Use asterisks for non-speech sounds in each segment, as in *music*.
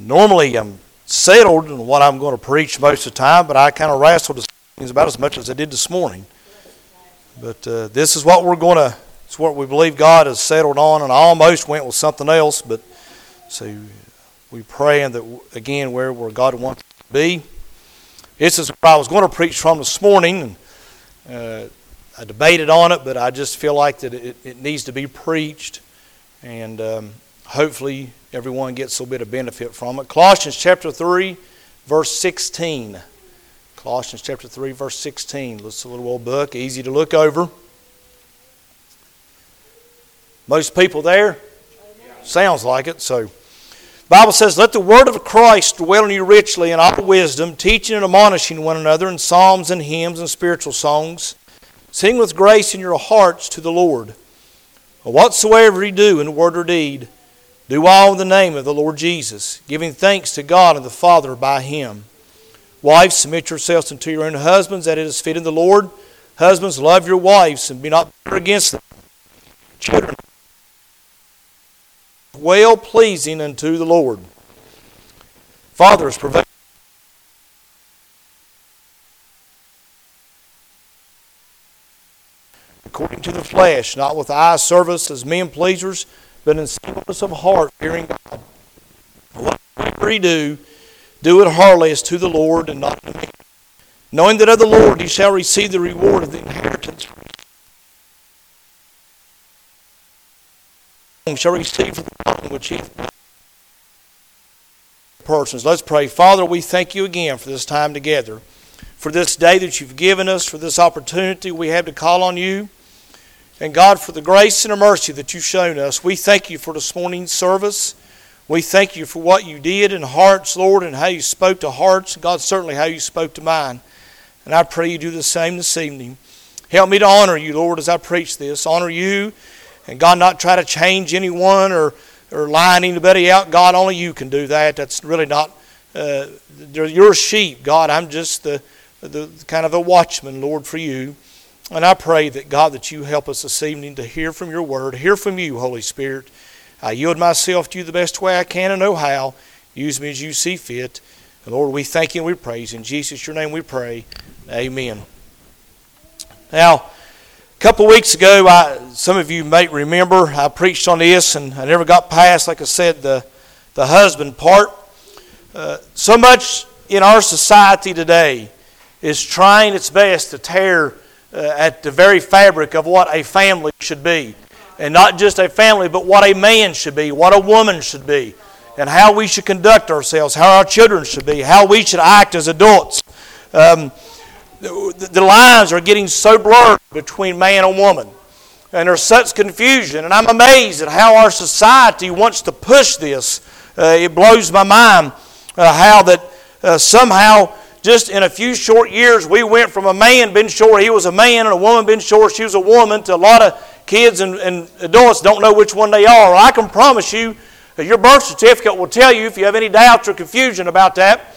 Normally, I'm settled in what I'm going to preach most of the time, but I kind of wrestled things about as much as I did this morning. But uh, this is what we're going to, it's what we believe God has settled on, and I almost went with something else, but so we pray that, again, where, where God wants to be. This is what I was going to preach from this morning, and uh, I debated on it, but I just feel like that it, it needs to be preached, and um, hopefully everyone gets a bit of benefit from it. Colossians chapter 3, verse 16. Colossians chapter 3, verse 16. It's a little old book, easy to look over. Most people there? Sounds like it. So, Bible says, Let the word of Christ dwell in you richly in all wisdom, teaching and admonishing one another in psalms and hymns and spiritual songs. Sing with grace in your hearts to the Lord. Whatsoever ye do in word or deed, do all in the name of the Lord Jesus, giving thanks to God and the Father by him. Wives, submit yourselves unto your own husbands, that it is fitting the Lord. Husbands, love your wives and be not bitter against them. Children, well pleasing unto the Lord. Fathers, provide. according to the flesh, not with eye service as men pleasers but in singleness of heart, fearing God. Whatever ye do, do it heartily as to the Lord and not to men. Knowing that of the Lord ye shall receive the reward of the inheritance. Shall receive for the which he persons. Let's pray. Father, we thank you again for this time together, for this day that you've given us, for this opportunity we have to call on you. And God, for the grace and the mercy that you've shown us, we thank you for this morning's service. We thank you for what you did in hearts, Lord, and how you spoke to hearts. God, certainly how you spoke to mine. And I pray you do the same this evening. Help me to honor you, Lord, as I preach this. Honor you, and God, not try to change anyone or, or line anybody out. God, only you can do that. That's really not, uh, they're your sheep, God. I'm just the, the kind of a watchman, Lord, for you. And I pray that, God, that you help us this evening to hear from your word, hear from you, Holy Spirit. I yield myself to you the best way I can and know how. Use me as you see fit. And Lord, we thank you and we praise. In Jesus, your name we pray. Amen. Now, a couple of weeks ago, I, some of you may remember, I preached on this and I never got past, like I said, the, the husband part. Uh, so much in our society today is trying its best to tear uh, at the very fabric of what a family should be. And not just a family, but what a man should be, what a woman should be, and how we should conduct ourselves, how our children should be, how we should act as adults. Um, the, the lines are getting so blurred between man and woman. And there's such confusion. And I'm amazed at how our society wants to push this. Uh, it blows my mind uh, how that uh, somehow just in a few short years, we went from a man being sure he was a man and a woman being sure she was a woman to a lot of kids and, and adults don't know which one they are. I can promise you, your birth certificate will tell you if you have any doubts or confusion about that.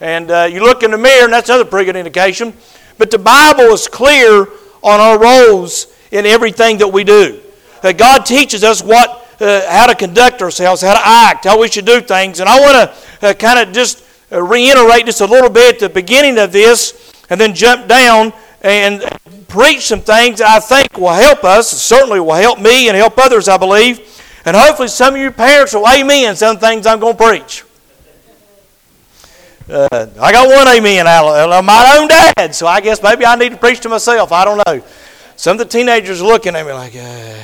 And uh, you look in the mirror, and that's another pretty good indication. But the Bible is clear on our roles in everything that we do. That God teaches us what, uh, how to conduct ourselves, how to act, how we should do things. And I want to uh, kind of just uh, reiterate just a little bit at the beginning of this and then jump down and preach some things I think will help us, certainly will help me and help others, I believe. And hopefully some of you parents will amen some things I'm going to preach. Uh, I got one amen out of my own dad, so I guess maybe I need to preach to myself. I don't know. Some of the teenagers are looking at me like, uh,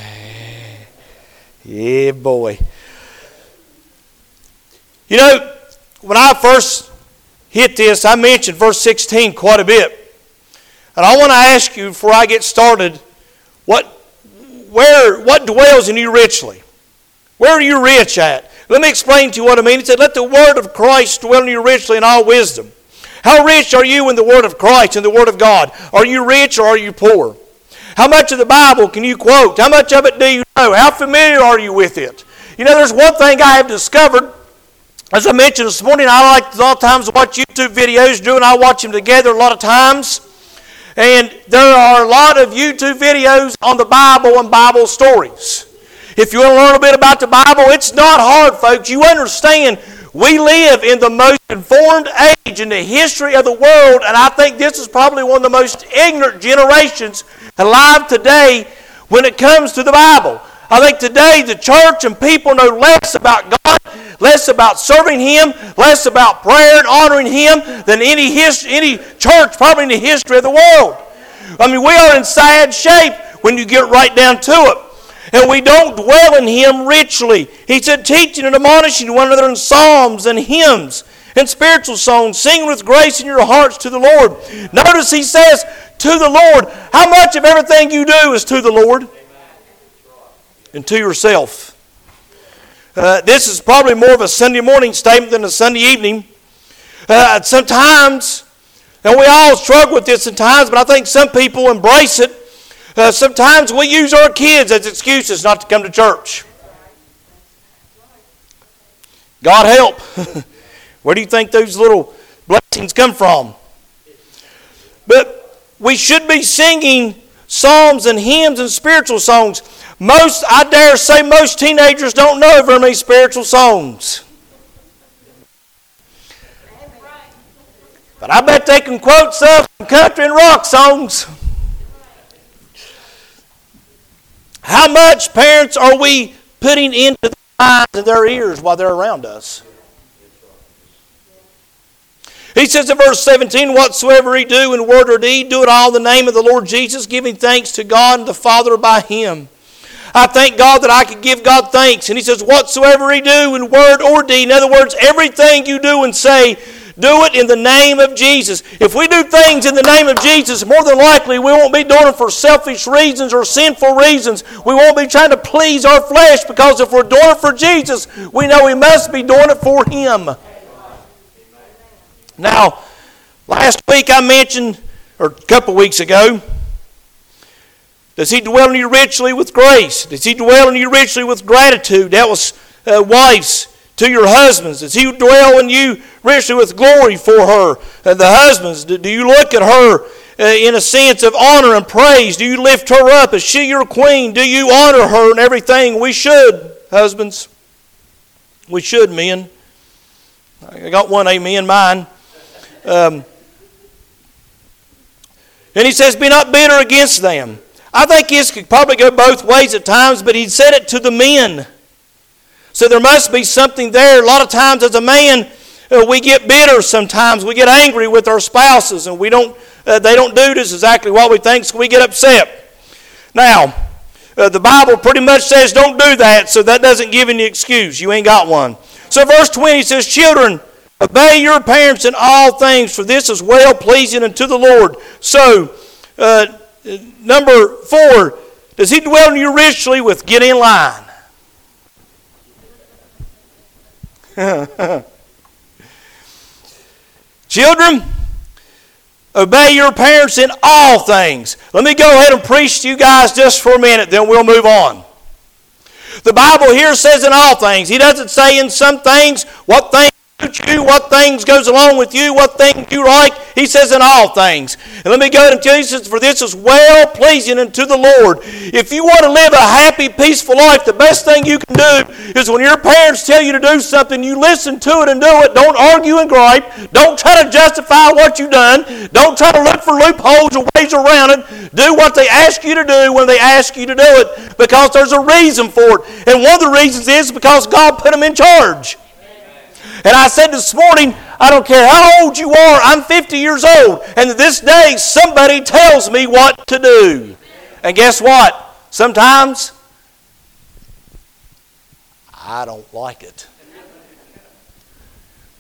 yeah, boy. You know, when I first hit this, I mentioned verse 16 quite a bit. And I want to ask you before I get started, what, where, what dwells in you richly? Where are you rich at? Let me explain to you what I mean. He said, Let the word of Christ dwell in you richly in all wisdom. How rich are you in the word of Christ and the word of God? Are you rich or are you poor? How much of the Bible can you quote? How much of it do you know? How familiar are you with it? You know, there's one thing I have discovered as I mentioned this morning, I like a lot of times watch YouTube videos. Drew and I watch them together a lot of times. And there are a lot of YouTube videos on the Bible and Bible stories. If you want to learn a bit about the Bible, it's not hard, folks. You understand We live in the most informed age in the history of the world, and I think this is probably one of the most ignorant generations alive today when it comes to the Bible. I think today the church and people know less about God, less about serving Him, less about prayer and honoring Him than any, his, any church probably in the history of the world. I mean, we are in sad shape when you get right down to it. And we don't dwell in Him richly. He said, teaching and admonishing one another in psalms and hymns and spiritual songs, singing with grace in your hearts to the Lord. Notice He says, to the Lord. How much of everything you do is to the Lord? And to yourself. Uh, this is probably more of a Sunday morning statement than a Sunday evening. Uh, sometimes, and we all struggle with this sometimes, but I think some people embrace it. Uh, sometimes we use our kids as excuses not to come to church. God help. *laughs* Where do you think those little blessings come from? But we should be singing psalms and hymns and spiritual songs. Most, I dare say, most teenagers don't know very many spiritual songs. But I bet they can quote some country and rock songs. How much, parents, are we putting into their minds and their ears while they're around us? He says in verse 17, Whatsoever ye do in word or deed, do it all in the name of the Lord Jesus, giving thanks to God and the Father by Him. I thank God that I can give God thanks. And he says, Whatsoever he do in word or deed, in other words, everything you do and say, do it in the name of Jesus. If we do things in the name of Jesus, more than likely we won't be doing them for selfish reasons or sinful reasons. We won't be trying to please our flesh because if we're doing it for Jesus, we know we must be doing it for Him. Now, last week I mentioned, or a couple weeks ago, does He dwell in you richly with grace? Does He dwell in you richly with gratitude? That was uh, wives to your husbands. Does He dwell in you richly with glory for her? And the husbands, do, do you look at her uh, in a sense of honor and praise? Do you lift her up? Is she your queen? Do you honor her in everything? We should, husbands. We should, men. I got one amen, mine. Um, and he says, Be not bitter against them. I think this could probably go both ways at times, but he said it to the men. So there must be something there. A lot of times, as a man, uh, we get bitter sometimes. We get angry with our spouses, and we don't, uh, they don't do this exactly what we think, so we get upset. Now, uh, the Bible pretty much says don't do that, so that doesn't give any excuse. You ain't got one. So, verse 20 says, Children, obey your parents in all things, for this is well pleasing unto the Lord. So, uh, Number four, does he dwell in you richly with get in line? Children, obey your parents in all things. Let me go ahead and preach to you guys just for a minute, then we'll move on. The Bible here says in all things. He doesn't say in some things what things you, what things goes along with you, what things you like. He says in all things. And let me go and tell you, for this is well pleasing unto the Lord. If you want to live a happy, peaceful life, the best thing you can do is when your parents tell you to do something, you listen to it and do it. Don't argue and gripe. Don't try to justify what you've done. Don't try to look for loopholes or ways around it. Do what they ask you to do when they ask you to do it because there's a reason for it. And one of the reasons is because God put them in charge. And I said this morning, I don't care how old you are, I'm 50 years old. And this day, somebody tells me what to do. And guess what? Sometimes I don't like it.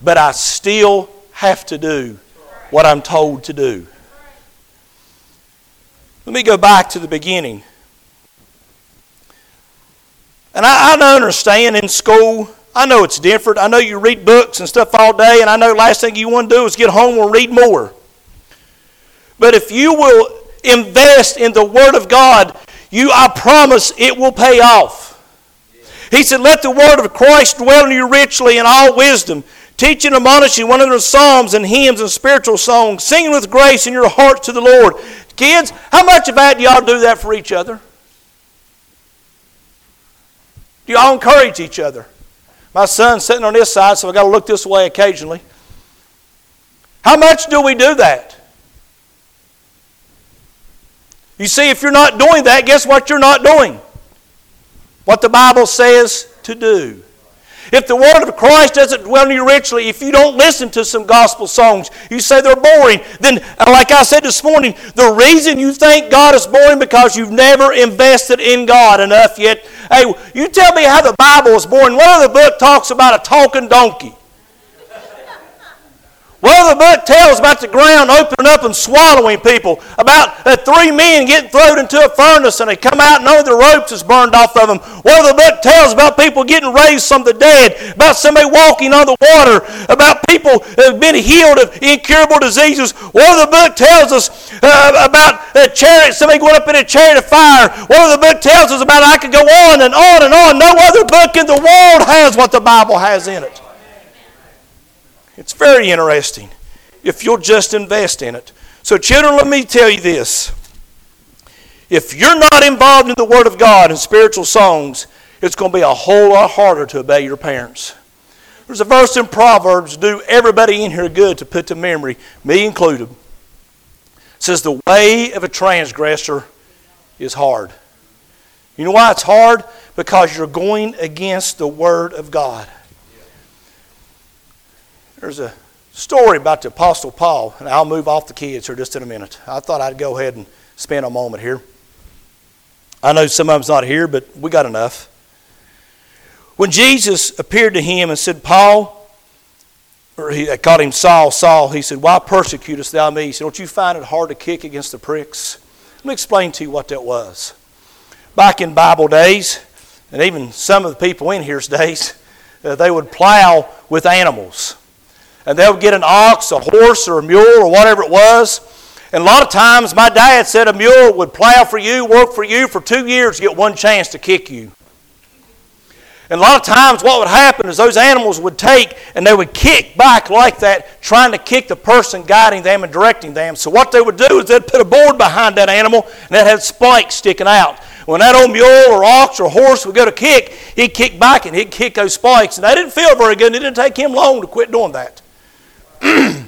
But I still have to do what I'm told to do. Let me go back to the beginning. And I, I don't understand in school I know it's different. I know you read books and stuff all day, and I know last thing you want to do is get home and read more. But if you will invest in the Word of God, you, I promise, it will pay off. He said, Let the word of Christ dwell in you richly in all wisdom, teaching and admonishing one another psalms and hymns and spiritual songs, singing with grace in your hearts to the Lord. Kids, how much of that do y'all do that for each other? Do y'all encourage each other? My son's sitting on this side, so I've got to look this way occasionally. How much do we do that? You see, if you're not doing that, guess what you're not doing? What the Bible says to do. If the word of Christ doesn't dwell in you richly, if you don't listen to some gospel songs, you say they're boring, then, uh, like I said this morning, the reason you think God is boring because you've never invested in God enough yet. Hey, you tell me how the Bible is boring. What other book talks about a talking donkey? Well, the book tells about the ground opening up and swallowing people, about uh, three men getting thrown into a furnace and they come out and of the ropes is burned off of them. Well, the book tells about people getting raised from the dead, about somebody walking on the water, about people have been healed of incurable diseases. Well, the book tells us uh, about a chariot, somebody going up in a chariot of fire. Well, the book tells us about I could go on and on and on. No other book in the world has what the Bible has in it. It's very interesting if you'll just invest in it. So, children, let me tell you this. If you're not involved in the Word of God and spiritual songs, it's going to be a whole lot harder to obey your parents. There's a verse in Proverbs, do everybody in here good to put to memory, me included. It says, The way of a transgressor is hard. You know why it's hard? Because you're going against the Word of God. There's a story about the Apostle Paul, and I'll move off the kids here just in a minute. I thought I'd go ahead and spend a moment here. I know some of them's not here, but we got enough. When Jesus appeared to him and said, Paul, or he called him Saul, Saul, he said, Why persecutest thou me? He said, Don't you find it hard to kick against the pricks? Let me explain to you what that was. Back in Bible days, and even some of the people in here's days, uh, they would plow with animals and they would get an ox, a horse, or a mule, or whatever it was. And a lot of times, my dad said a mule would plow for you, work for you for two years, get one chance to kick you. And a lot of times, what would happen is those animals would take and they would kick back like that, trying to kick the person guiding them and directing them. So, what they would do is they'd put a board behind that animal and that had spikes sticking out. When that old mule or ox or horse would go to kick, he'd kick back and he'd kick those spikes. And they didn't feel very good, and it didn't take him long to quit doing that. *clears throat* and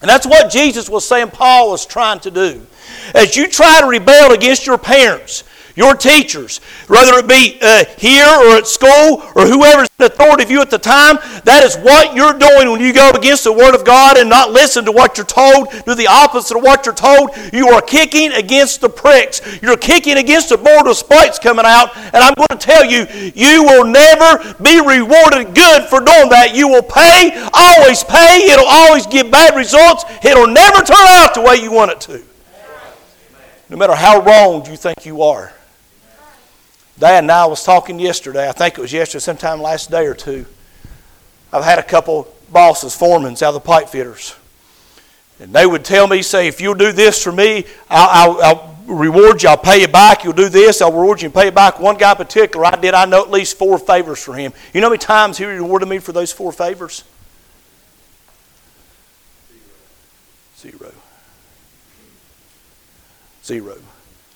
that's what Jesus was saying Paul was trying to do. As you try to rebel against your parents, your teachers, whether it be uh, here or at school or whoever's in authority of you at the time, that is what you're doing when you go against the Word of God and not listen to what you're told, do the opposite of what you're told. You are kicking against the pricks. You're kicking against the board of spikes coming out, and I'm going to tell you, you will never be rewarded good for doing that. You will pay, always pay. It'll always give bad results. It'll never turn out the way you want it to. No matter how wrong you think you are. Dad and I was talking yesterday. I think it was yesterday, sometime last day or two. I've had a couple bosses, foremen out of the pipe fitters. And they would tell me, say, if you'll do this for me, I'll, I'll, I'll reward you, I'll pay you back. You'll do this, I'll reward you and pay you back. One guy in particular, I did, I know at least four favors for him. You know how many times he rewarded me for those four favors? Zero. Zero.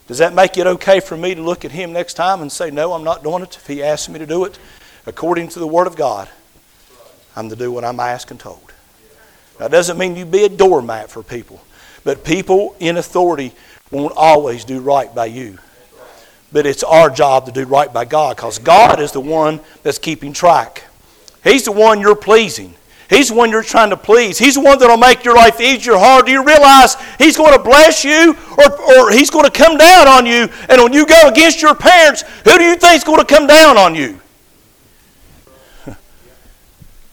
Does that make it okay for me to look at him next time and say, No, I'm not doing it if he asks me to do it? According to the Word of God, I'm to do what I'm asked and told. That doesn't mean you be a doormat for people, but people in authority won't always do right by you. But it's our job to do right by God because God is the one that's keeping track. He's the one you're pleasing. He's the one you're trying to please. He's the one that'll make your life easier or hard. Do you realize He's going to bless you or, or He's going to come down on you? And when you go against your parents, who do you think is going to come down on you? *laughs*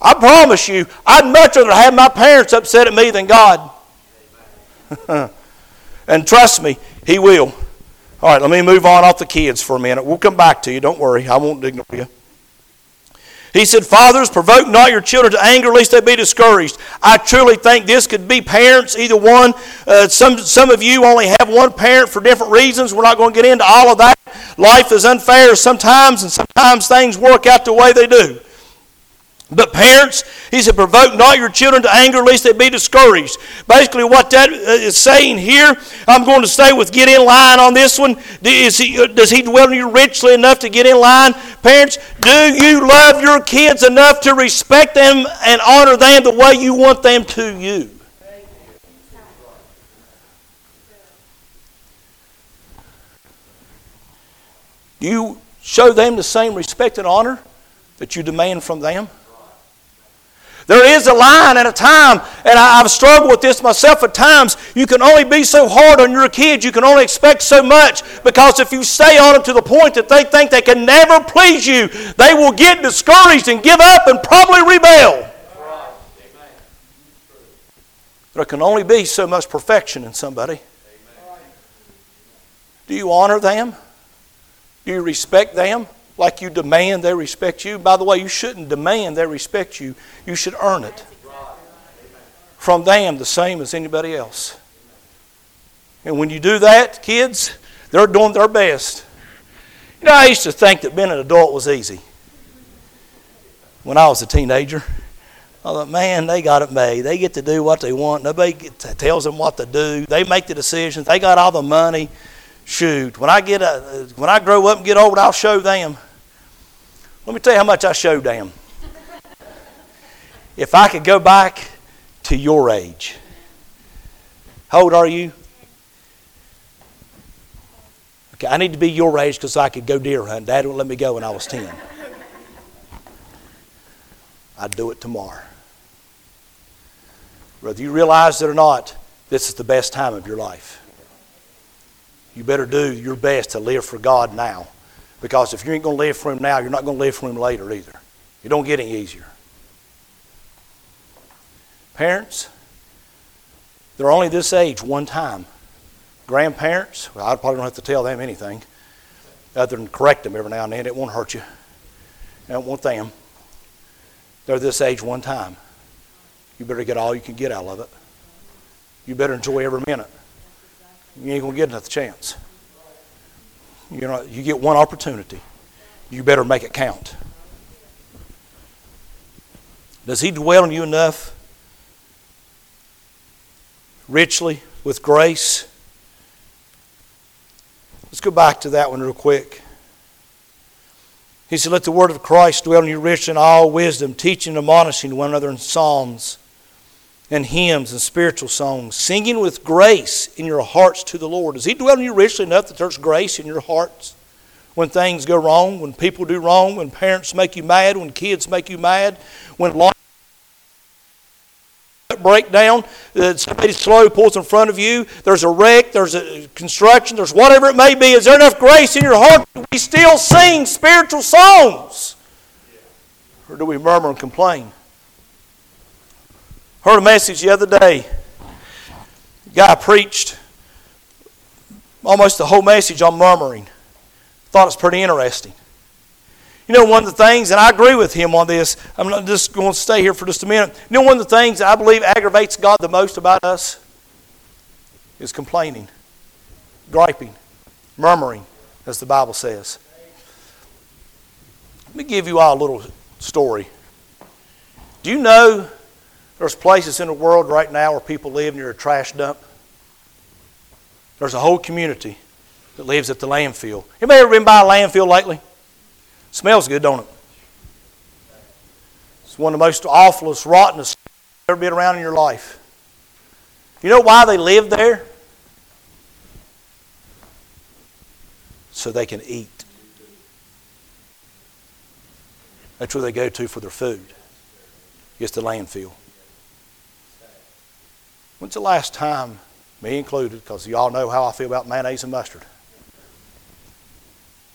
I promise you, I'd much rather have my parents upset at me than God. *laughs* and trust me, He will. All right, let me move on off the kids for a minute. We'll come back to you. Don't worry, I won't ignore you. He said, Fathers, provoke not your children to anger, lest they be discouraged. I truly think this could be parents, either one. Uh, some, some of you only have one parent for different reasons. We're not going to get into all of that. Life is unfair sometimes, and sometimes things work out the way they do. But parents, he said, provoke not your children to anger lest they be discouraged. Basically, what that uh, saying here, I'm going to stay with get in line on this one. Is he, uh, does he dwell in you richly enough to get in line? Parents, do you love your kids enough to respect them and honor them the way you want them to you? Do you show them the same respect and honor that you demand from them? There is a line and a time, and I, have struggled with this myself at times. You can only be so hard on your kids. You can only expect so much because if you stay on them to the point that they think they can never please you, they will get discouraged and give up and probably rebel. There can only be so much perfection in somebody. Do you honor them? Do you respect them? Like you demand they respect you. By the way, you shouldn't demand they respect you, you should earn it from them the same as anybody else. And when you do that, kids, they're doing their best. You know, I used to think that being an adult was easy when I was a teenager. I thought, man, they got it made. They get to do what they want. Nobody tells them what to do. They make the decisions. They got all the money. Shoot, when I get a, when I grow up and get old, I'll show them. Let me tell you how much I showed them. *laughs* If I could go back to your age, how old are you? Okay, I need to be your age because I could go deer hunting. Dad wouldn't let me go when I was 10. *laughs* I'd do it tomorrow. Whether you realize it or not, this is the best time of your life. You better do your best to live for God now. Because if you ain't going to live for Him now, you're not going to live for Him later either. You don't get any easier. Parents, they're only this age one time. Grandparents, well, I probably don't have to tell them anything other than correct them every now and then. It won't hurt you. I don't want them. They're this age one time. You better get all you can get out of it. You better enjoy every minute. You ain't going to get another chance. You know, you get one opportunity. You better make it count. Does He dwell in you enough richly with grace? Let's go back to that one real quick. He said, Let the word of Christ dwell in you richly in all wisdom, teaching and admonishing one another in psalms and hymns and spiritual songs, singing with grace in your hearts to the Lord. Does He dwell in you richly enough that there's grace in your hearts? When things go wrong, when people do wrong, when parents make you mad, when kids make you mad, when life break down, uh, somebody slow pulls in front of you, there's a wreck, there's a construction, there's whatever it may be. Is there enough grace in your heart? Do we still sing spiritual songs? Or do we murmur and complain? Heard a message the other day. The guy preached almost the whole message on murmuring. Thought it was pretty interesting. You know, one of the things, and I agree with him on this, I'm just going to stay here for just a minute. You know, one of the things I believe aggravates God the most about us is complaining, griping, murmuring, as the Bible says. Let me give you all a little story. Do you know there's places in the world right now where people live near a trash dump. There's a whole community that lives at the landfill. Anybody ever been by a landfill lately? Smells good, don't it? It's one of the most awfulest, rottenest you've ever been around in your life. You know why they live there? So they can eat. That's where they go to for their food. It's the landfill. When's the last time, me included, because you all know how I feel about mayonnaise and mustard?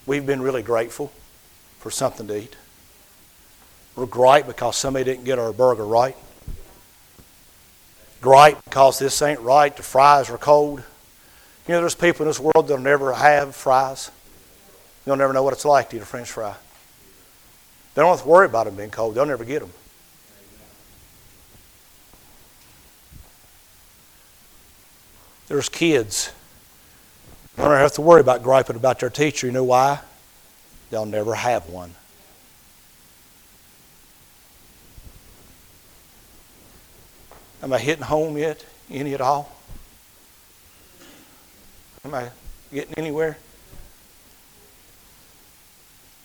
We've been really grateful for something to eat. We're gripe because somebody didn't get our burger right. Gripe because this ain't right, the fries are cold. You know, there's people in this world that'll never have fries. They'll never know what it's like to eat a french fry. They don't have to worry about them being cold. They'll never get them. There's kids. They don't have to worry about griping about their teacher. You know why? They'll never have one. Am I hitting home yet? Any at all? Am I getting anywhere?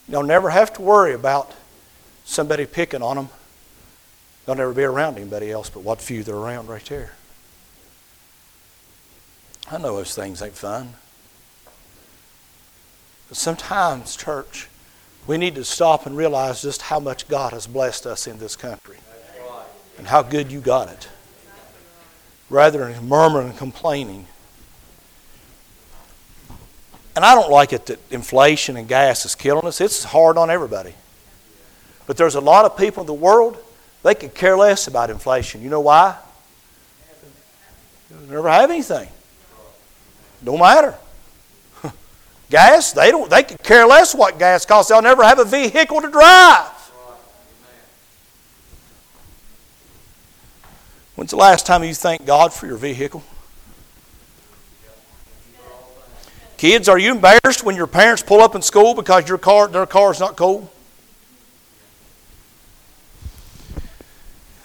They'll never have to worry about somebody picking on them. They'll never be around anybody else but what few they're around right there. I know those things ain't fun. But sometimes, church, we need to stop and realize just how much God has blessed us in this country and how good you got it. Rather than murmuring and complaining. And I don't like it that inflation and gas is killing us. It's hard on everybody. But there's a lot of people in the world, they could care less about inflation. You know why? They never have anything. Don't matter. *laughs* gas, they don't they could care less what gas costs. They'll never have a vehicle to drive. When's the last time you thanked God for your vehicle? Kids, are you embarrassed when your parents pull up in school because your car, their car is not cold?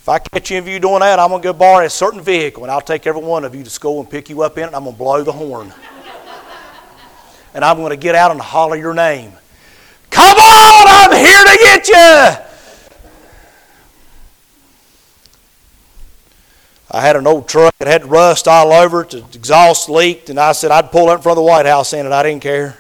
If I catch any of you doing that, I'm going to go borrow a certain vehicle and I'll take every one of you to school and pick you up in it and I'm going to blow the horn. and I'm going to get out and holler your name. Come on, I'm here to get you! I had an old truck that had rust all over it, the exhaust leaked, and I said I'd pull it in front of the White House in it. I didn't care.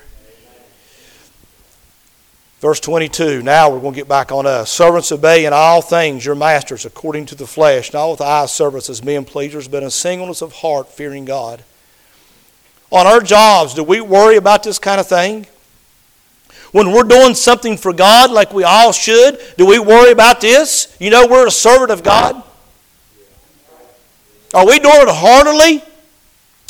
Verse 22, now we're going to get back on us. Servants, obey in all things your masters according to the flesh, not with eye service as men pleasers, but in singleness of heart, fearing God. On our jobs, do we worry about this kind of thing? When we're doing something for God like we all should, do we worry about this? You know, we're a servant of God. Are we doing it heartily?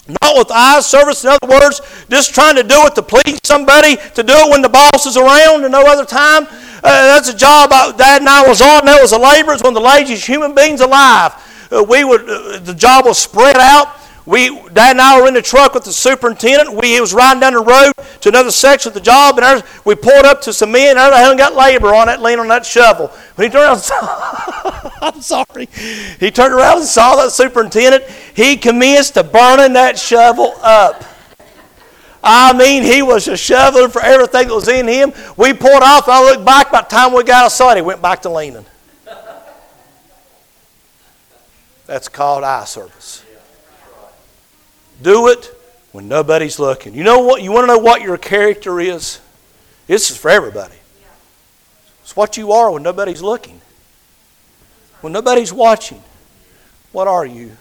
Not with eye service, in other words, just trying to do it to please somebody, to do it when the boss is around and no other time. Uh, that's a job I, Dad and I was on. That was a labor. It's one of the laziest human beings alive. Uh, we would, uh, the job was spread out. We, Dad and I were in the truck with the superintendent. We he was riding down the road to another section of the job, and we pulled up to some men. And I haven't got labor on that, leaning on that shovel. When he turned around, saw, *laughs* I'm sorry. He turned around and saw that superintendent. He commenced to burning that shovel up. I mean, he was a shoveling for everything that was in him. We pulled off. I looked back. By the time we got outside, he went back to leaning. That's called eye service. Do it when nobody's looking. You know what? You want to know what your character is? This is for everybody. It's what you are when nobody's looking. When nobody's watching. What are you?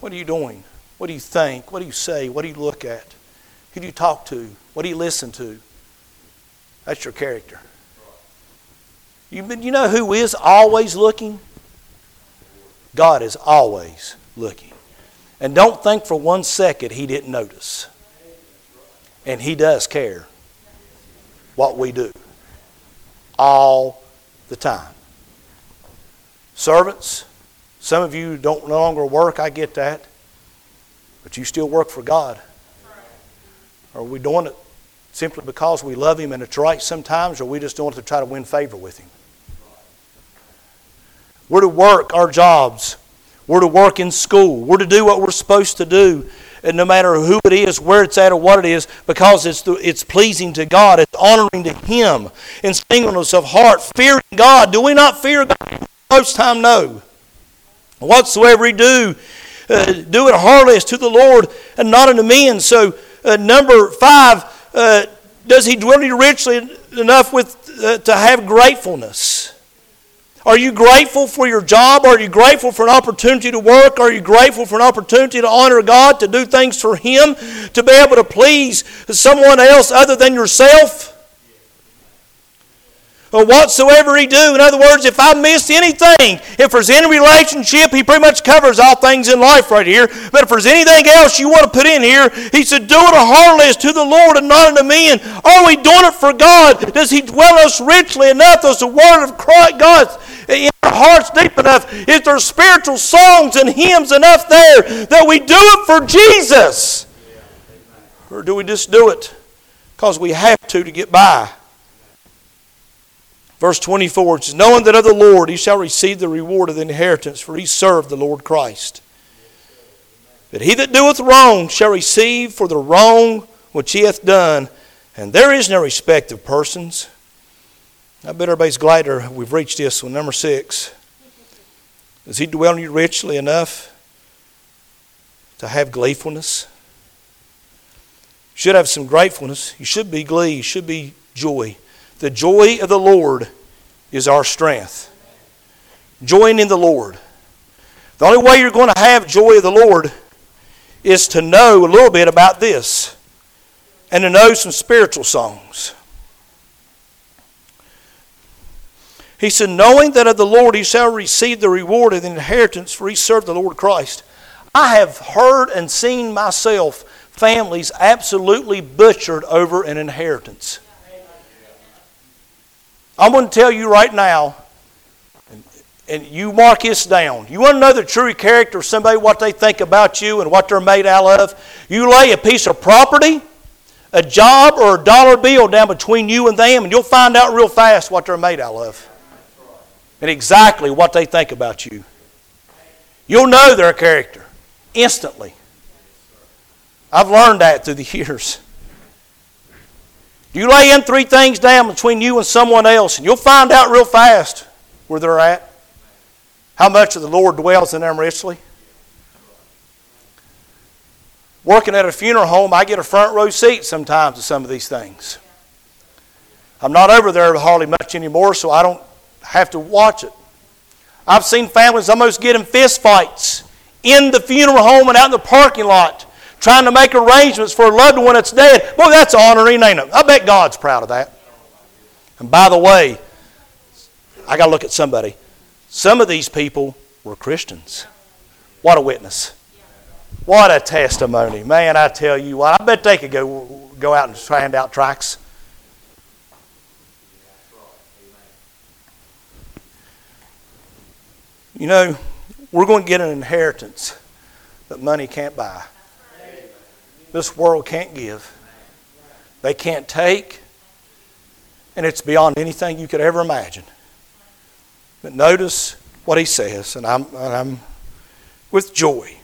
What are you doing? What do you think? What do you say? What do you look at? Who do you talk to? What do you listen to? That's your character. You, you know who is always looking? God is always looking. And don't think for one second He didn't notice. And He does care what we do all the time. Servants, some of you don't no longer work, I get that. But you still work for God. Are we doing it simply because we love Him and it's right sometimes, or are we just doing it to try to win favor with Him? We're to work our jobs we're to work in school. We're to do what we're supposed to do, and no matter who it is, where it's at, or what it is, because it's, it's pleasing to God. It's honoring to Him in singleness of heart, fearing God. Do we not fear God? Most time, no. Whatsoever we do, uh, do it heartily as to the Lord and not unto men. So, uh, number five, uh, does He dwell you richly enough with uh, to have gratefulness? Are you grateful for your job? Are you grateful for an opportunity to work? Are you grateful for an opportunity to honor God, to do things for Him, to be able to please someone else other than yourself? Or whatsoever he do. In other words, if I miss anything, if there's any relationship, he pretty much covers all things in life right here. But if there's anything else you want to put in here, he said, do it heartily as to the Lord and not unto men. Are we doing it for God? Does he dwell us richly enough? Does the word of Christ, God in our hearts deep enough? Is there spiritual songs and hymns enough there that we do it for Jesus? Or do we just do it because we have to to get by? Verse 24 it says, Knowing that of the Lord he shall receive the reward of the inheritance, for he served the Lord Christ. But he that doeth wrong shall receive for the wrong which he hath done, and there is no respect of persons. I bet everybody's glad we've reached this one. Number six. Does he dwell in you richly enough to have gleefulness? You should have some gratefulness. You should be glee. You should be joy. The joy of the Lord is our strength. Join in the Lord. The only way you're going to have joy of the Lord is to know a little bit about this and to know some spiritual songs. He said, Knowing that of the Lord he shall receive the reward of the inheritance, for he served the Lord Christ. I have heard and seen myself families absolutely butchered over an inheritance. I'm going to tell you right now, and you mark this down. You want to know the true character of somebody, what they think about you and what they're made out of? You lay a piece of property, a job, or a dollar bill down between you and them, and you'll find out real fast what they're made out of and exactly what they think about you. You'll know their character instantly. I've learned that through the *laughs* years. You lay in three things down between you and someone else, and you'll find out real fast where they're at. How much of the Lord dwells in them richly. Working at a funeral home, I get a front row seat sometimes to some of these things. I'm not over there hardly much anymore, so I don't have to watch it. I've seen families almost get in fist fights in the funeral home and out in the parking lot trying to make arrangements for a loved one that's dead. Boy, that's honoring, ain't it? I bet God's proud of that. And by the way, I got to look at somebody. Some of these people were Christians. What a witness. What a testimony. Man, I tell you what, I bet they could go, go out and hand out tracts. You know, we're going to get an inheritance that money can't buy. This world can't give. They can't take, and it's beyond anything you could ever imagine. But notice what he says, and I'm, and I'm with joy.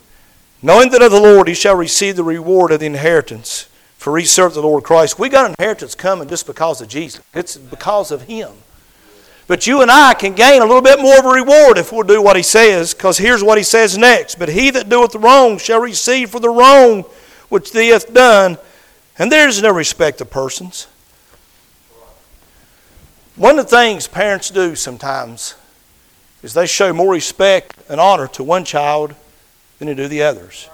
Knowing that of the Lord he shall receive the reward of the inheritance, for he served the Lord Christ. We got inheritance coming just because of Jesus. It's because of him. But you and I can gain a little bit more of a reward if we'll do what he says, because here's what he says next. But he that doeth wrong shall receive for the wrong which thee hath done, and there is no respect of persons. One of the things parents do sometimes is they show more respect and honor to one child than they do the others.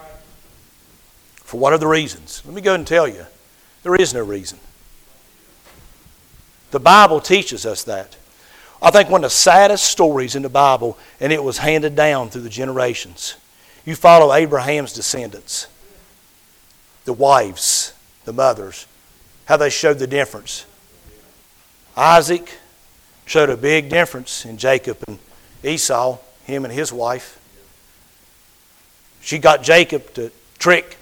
For what are the reasons? Let me go and tell you. There is no reason. The Bible teaches us that. I think one of the saddest stories in the Bible, and it was handed down through the generations. You follow Abraham's descendants, the wives, the mothers, how they showed the difference. Isaac showed a big difference in Jacob and Esau, him and his wife. She got Jacob to trick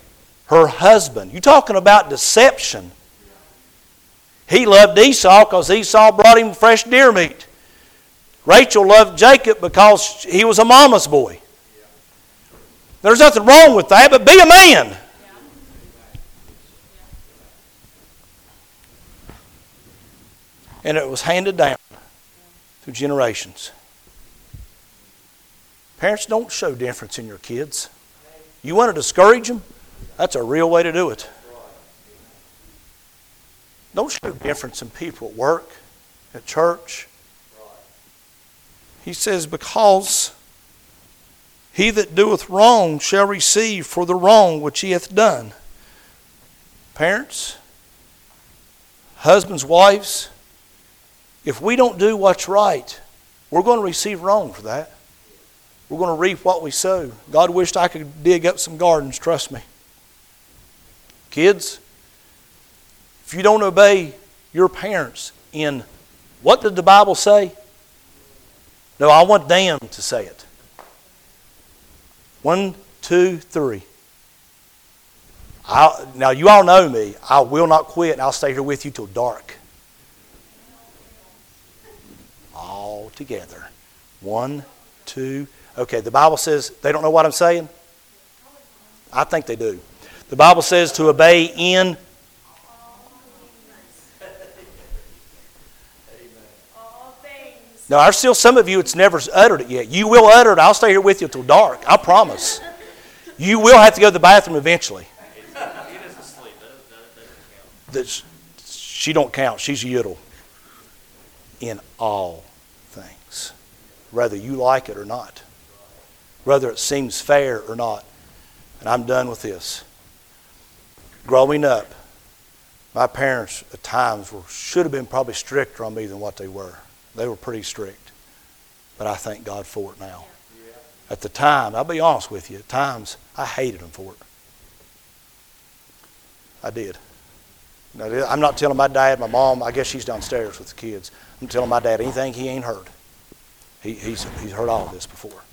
her husband. You talking about deception. He loved Esau because Esau brought him fresh deer meat. Rachel loved Jacob because he was a mama's boy. There's nothing wrong with that, but be a man. And it was handed down through generations. Parents, don't show difference in your kids. You want to discourage them? That's a real way to do it. Don't show difference in people at work, at church, he says, Because he that doeth wrong shall receive for the wrong which he hath done. Parents, husbands, wives, if we don't do what's right, we're going to receive wrong for that. We're going to reap what we sow. God wished I could dig up some gardens, trust me. Kids, if you don't obey your parents in what did the Bible say? No, I want them to say it. One, two, three. I'll, now, you all know me. I will not quit, and I'll stay here with you till dark. Together. One, two. Okay, the Bible says they don't know what I'm saying? I think they do. The Bible says to obey in. Now, there's still some of you that's never uttered it yet. You will utter it. I'll stay here with you until dark. I promise. You will have to go to the bathroom eventually. She don't count. She's a yiddle in all whether you like it or not, whether it seems fair or not. And I'm done with this. Growing up, my parents at times were, should have been probably stricter on me than what they were. They were pretty strict. But I thank God for it now. At the time, I'll be honest with you, at times I hated them for it. I did. I'm not telling my dad, my mom, I guess she's downstairs with the kids. I'm telling my dad anything he ain't heard. He, he's, he's heard all of this before.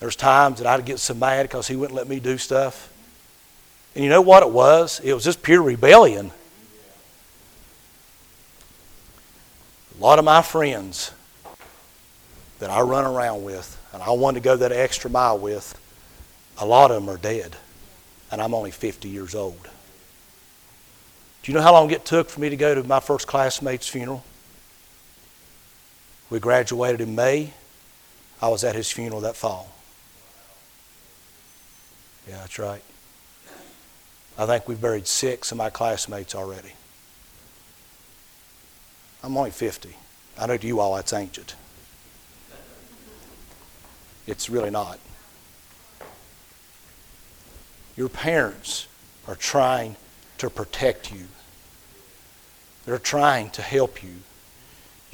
There's times that I'd get so mad because he wouldn't let me do stuff. And you know what it was? It was just pure rebellion. A lot of my friends that I run around with and I want to go that extra mile with, a lot of them are dead. And I'm only 50 years old. Do you know how long it took for me to go to my first classmate's funeral? We graduated in May. I was at his funeral that fall. Yeah, that's right. I think we've buried six of my classmates already. I'm only 50. I know to you all that's ancient. It's really not. Your parents are trying to protect you. They're trying to help you.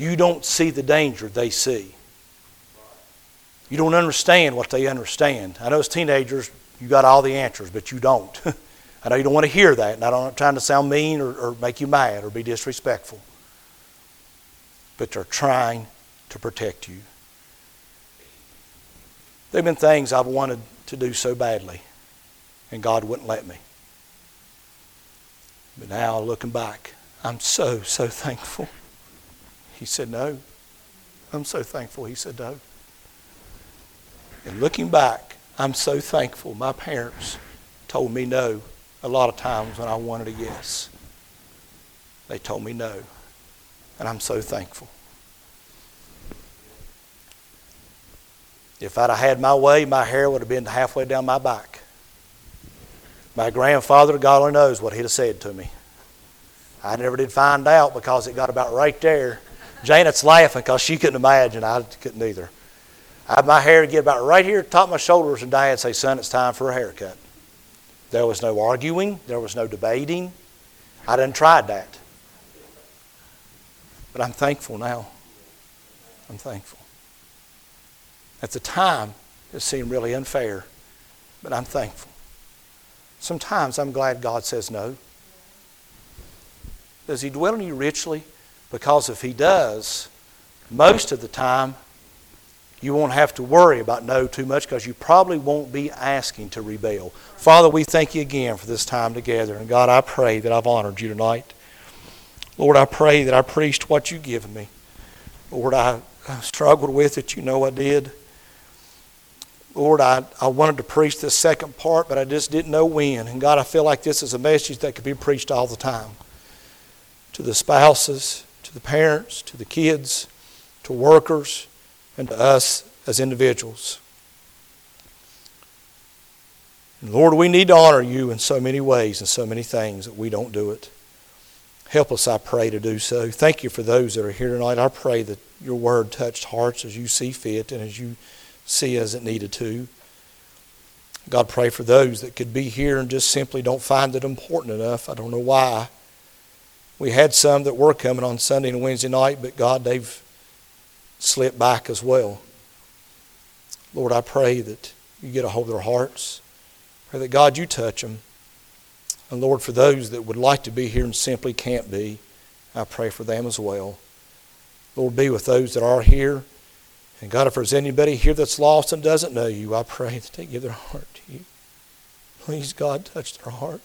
You don't see the danger they see. You don't understand what they understand. I know as teenagers, you got all the answers, but you don't. *laughs* I know you don't want to hear that, and I'm not trying to sound mean or, or make you mad or be disrespectful but they're trying to protect you. There have been things I've wanted to do so badly, and God wouldn't let me. But now, looking back, I'm so, so *laughs* thankful. He said no. I'm so thankful he said no. And looking back, I'm so thankful my parents told me no a lot of times when I wanted a yes. They told me no. And I'm so thankful. If I'd have had my way, my hair would have been halfway down my back. My grandfather, God only knows what he'd have said to me. I never did find out because it got about right there. Janet's laughing because she couldn't imagine. I couldn't either. I had my hair to get about right here, top of my shoulders, and Dad say, Son, it's time for a haircut. There was no arguing, there was no debating. I didn't try that. But I'm thankful now. I'm thankful. At the time, it seemed really unfair, but I'm thankful. Sometimes I'm glad God says no. Does He dwell in you richly? Because if He does, most of the time, you won't have to worry about no too much because you probably won't be asking to rebel. Father, we thank you again for this time together. And God, I pray that I've honored you tonight. Lord, I pray that I preached what you've given me. Lord, I, struggled with it. You know I did. Lord, I, I wanted to preach this second part, but I just didn't know when. And God, I feel like this is a message that could be preached all the time to the spouses, to the parents, to the kids, to workers, and to us as individuals. And Lord, we need to honor you in so many ways and so many things that we don't do it. Help us, I pray, to do so. Thank you for those that are here tonight. I pray that your word touched hearts as you see fit and as you see as it needed to. God, pray for those that could be here and just simply don't find it important enough. I don't know why. We had some that were coming on Sunday and Wednesday night, but God, they've slipped back as well. Lord, I pray that you get a hold of their hearts. Pray that, God, you touch them. And Lord, for those that would like to be here and simply can't be, I pray for them as well. Lord, be with those that are here. And God, if there's anybody here that's lost and doesn't know you, I pray that they give their heart to you. Please, God, touch their heart.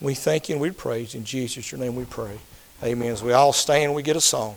We thank you and we praise. In Jesus, your name we pray. Amen. As we all stand, we get a song.